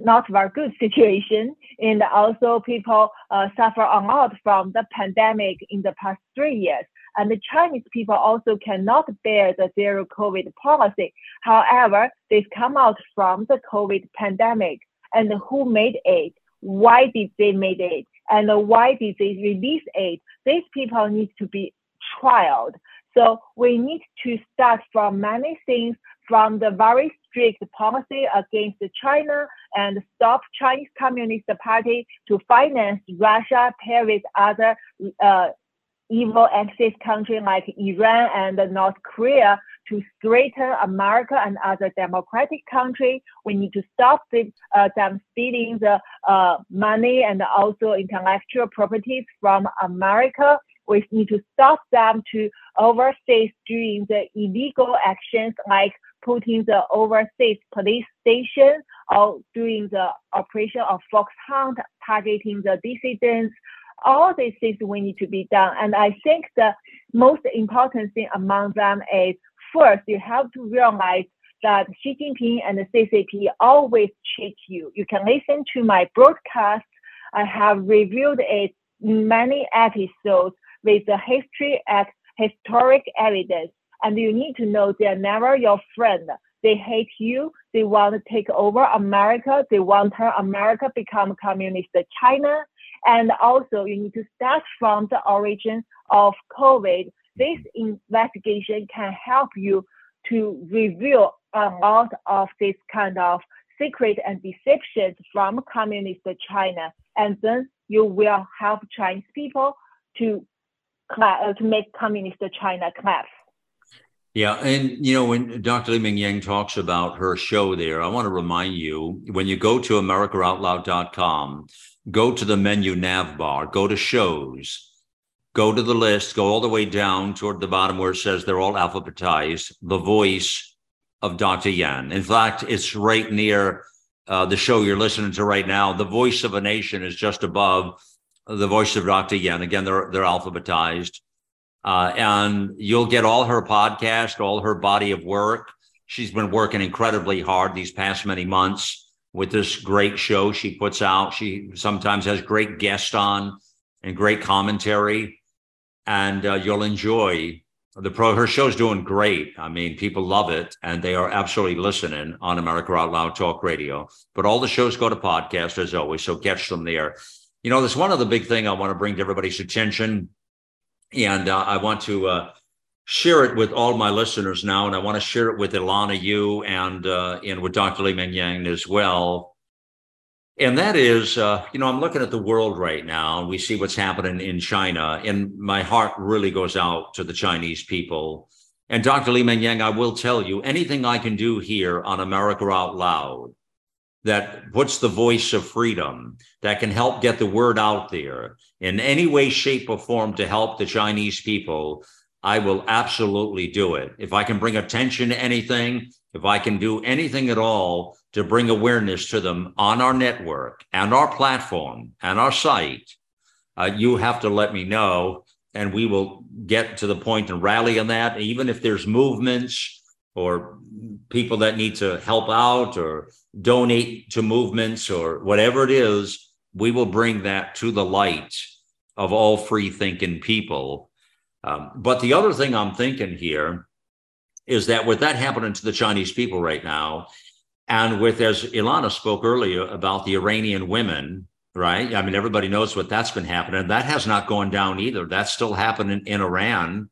Speaker 2: not very good situation and also people uh, suffer a lot from the pandemic in the past three years and the Chinese people also cannot bear the zero COVID policy. However, this come out from the COVID pandemic and who made it? Why did they made it? And why did they release it? These people need to be trialed. So we need to start from many things from the very strict policy against China and stop Chinese Communist Party to finance Russia, Paris, other uh, evil axis country like Iran and North Korea to straighten America and other democratic countries. We need to stop the, uh, them stealing the uh, money and also intellectual properties from America. We need to stop them to overseas doing the illegal actions like putting the overseas police station or doing the operation of fox hunt, targeting the dissidents, all these things we need to be done. And I think the most important thing among them is first, you have to realize that Xi Jinping and the CCP always cheat you. You can listen to my broadcast. I have reviewed it many episodes with the history and historic evidence. And you need to know they're never your friend. They hate you. They want to take over America. They want America become communist China. And also, you need to start from the origin of COVID. This investigation can help you to reveal a lot of this kind of secret and deceptions from communist China. And then you will help Chinese people to, uh, to make communist China collapse.
Speaker 1: Yeah, and you know when Dr. Li Meng Yan talks about her show there, I want to remind you when you go to AmericaOutloud.com, go to the menu nav bar, go to shows, go to the list, go all the way down toward the bottom where it says they're all alphabetized, the voice of Dr. Yan. In fact, it's right near uh, the show you're listening to right now. The voice of a nation is just above the voice of Dr. Yan. Again, they're, they're alphabetized. Uh, and you'll get all her podcast, all her body of work. She's been working incredibly hard these past many months with this great show she puts out. She sometimes has great guests on and great commentary, and uh, you'll enjoy the pro. Her show's doing great. I mean, people love it, and they are absolutely listening on America Out Loud Talk Radio. But all the shows go to podcast as always, so catch them there. You know, there's one other big thing I want to bring to everybody's attention, and uh, I want to. Uh, share it with all my listeners now, and I want to share it with Ilana you, and uh, and with Dr. Li Meng Yan as well. And that is, uh, you know, I'm looking at the world right now, and we see what's happening in China, and my heart really goes out to the Chinese people. And Dr. Li Meng Yan, I will tell you, anything I can do here on America Out Loud that puts the voice of freedom, that can help get the word out there in any way, shape, or form to help the Chinese people, I will absolutely do it. If I can bring attention to anything, if I can do anything at all to bring awareness to them on our network and our platform and our site, uh, you have to let me know and we will get to the point and rally on that. Even if there's movements or people that need to help out or donate to movements or whatever it is, we will bring that to the light of all free thinking people um, but the other thing I'm thinking here is that with that happening to the Chinese people right now, and with, as Ilana spoke earlier about the Iranian women, right? I mean, everybody knows what that's been happening. That has not gone down either. That's still happening in Iran.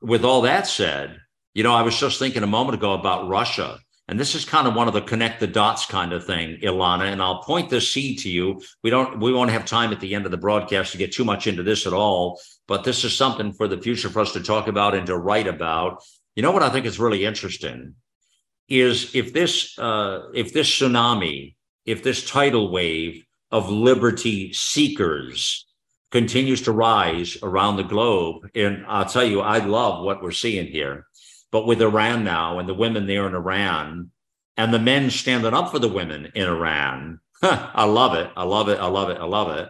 Speaker 1: With all that said, you know, I was just thinking a moment ago about Russia And this is kind of one of the connect the dots kind of thing, Ilana. And I'll point the seed to you. We don't, we won't have time at the end of the broadcast to get too much into this at all, but this is something for the future for us to talk about and to write about. You know what I think is really interesting is if this, uh, if this tsunami, if this tidal wave of liberty seekers continues to rise around the globe, and I'll tell you, I love what we're seeing here but with Iran now and the women there in Iran and the men standing up for the women in Iran. I love it. I love it. I love it. I love it.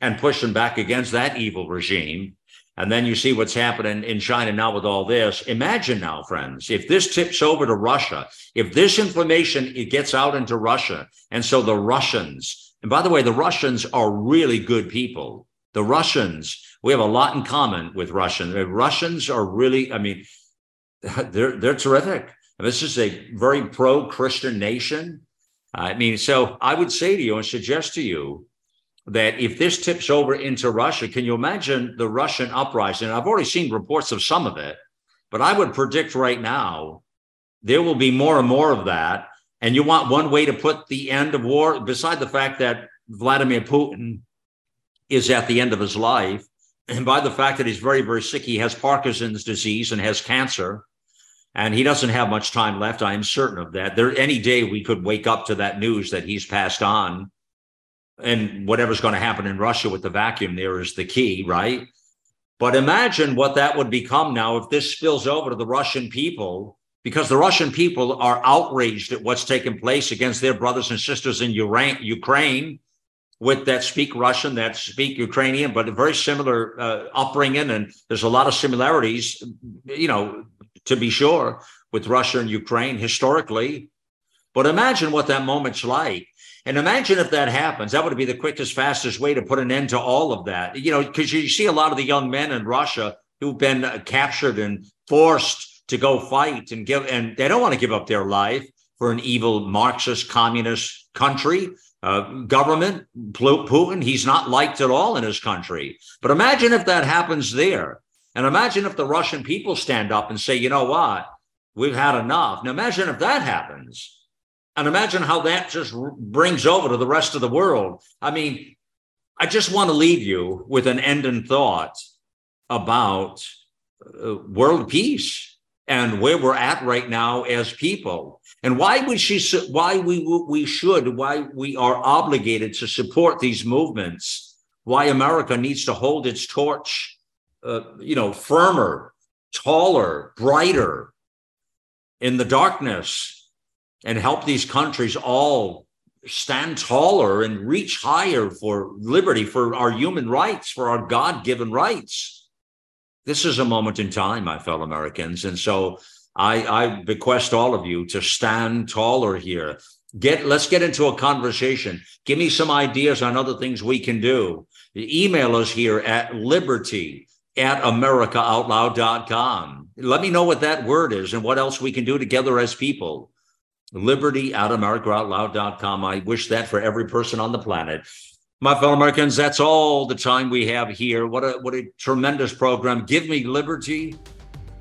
Speaker 1: And pushing back against that evil regime. And then you see what's happening in China now with all this. Imagine now, friends, if this tips over to Russia, if this information it gets out into Russia, and so the Russians, and by the way, the Russians are really good people. The Russians, we have a lot in common with Russians. Russians are really, I mean, they're they're terrific. This is a very pro-Christian nation. I mean, so I would say to you and suggest to you that if this tips over into Russia, can you imagine the Russian uprising? I've already seen reports of some of it, but I would predict right now there will be more and more of that. And you want one way to put the end of war, beside the fact that Vladimir Putin is at the end of his life, and by the fact that he's very, very sick, he has Parkinson's disease and has cancer and he doesn't have much time left. I am certain of that. There, any day we could wake up to that news that he's passed on, and whatever's going to happen in Russia with the vacuum there is the key, right? But imagine what that would become now if this spills over to the Russian people, because the Russian people are outraged at what's taken place against their brothers and sisters in Ukraine with that speak Russian, that speak Ukrainian, but a very similar uh, upbringing. And there's a lot of similarities, you know, to be sure, with Russia and Ukraine historically. But imagine what that moment's like. And imagine if that happens. That would be the quickest, fastest way to put an end to all of that. You know, because you see a lot of the young men in Russia who've been captured and forced to go fight and give, and they don't want to give up their life for an evil Marxist communist country. Uh, government, Putin, he's not liked at all in his country. But imagine if that happens there. And imagine if the Russian people stand up and say, you know what, we've had enough. Now imagine if that happens. And imagine how that just brings over to the rest of the world. I mean, I just want to leave you with an end in thought about uh, world peace and where we're at right now as people and why we should why we we should why we are obligated to support these movements why america needs to hold its torch uh, you know, firmer, taller, brighter in the darkness and help these countries all stand taller and reach higher for liberty, for our human rights, for our God given rights. This is a moment in time, my fellow Americans. And so I, I bequest all of you to stand taller here. Get let's get into a conversation. Give me some ideas on other things we can do. Email us here at liberty at americaoutloud.com. Let me know what that word is and what else we can do together as people. Liberty at americaoutloud.com. I wish that for every person on the planet. My fellow Americans, that's all the time we have here. What a what a tremendous program. Give me liberty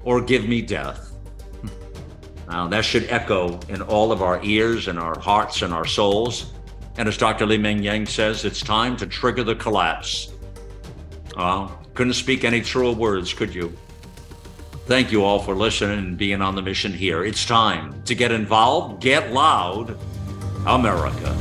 Speaker 1: or give me death. Now that should echo in all of our ears and our hearts and our souls. And as Dr. Li Meng Yan says, it's time to trigger the collapse. Well, couldn't speak any truer words, could you? Thank you all for listening and being on the mission here. It's time to get involved, get loud, America.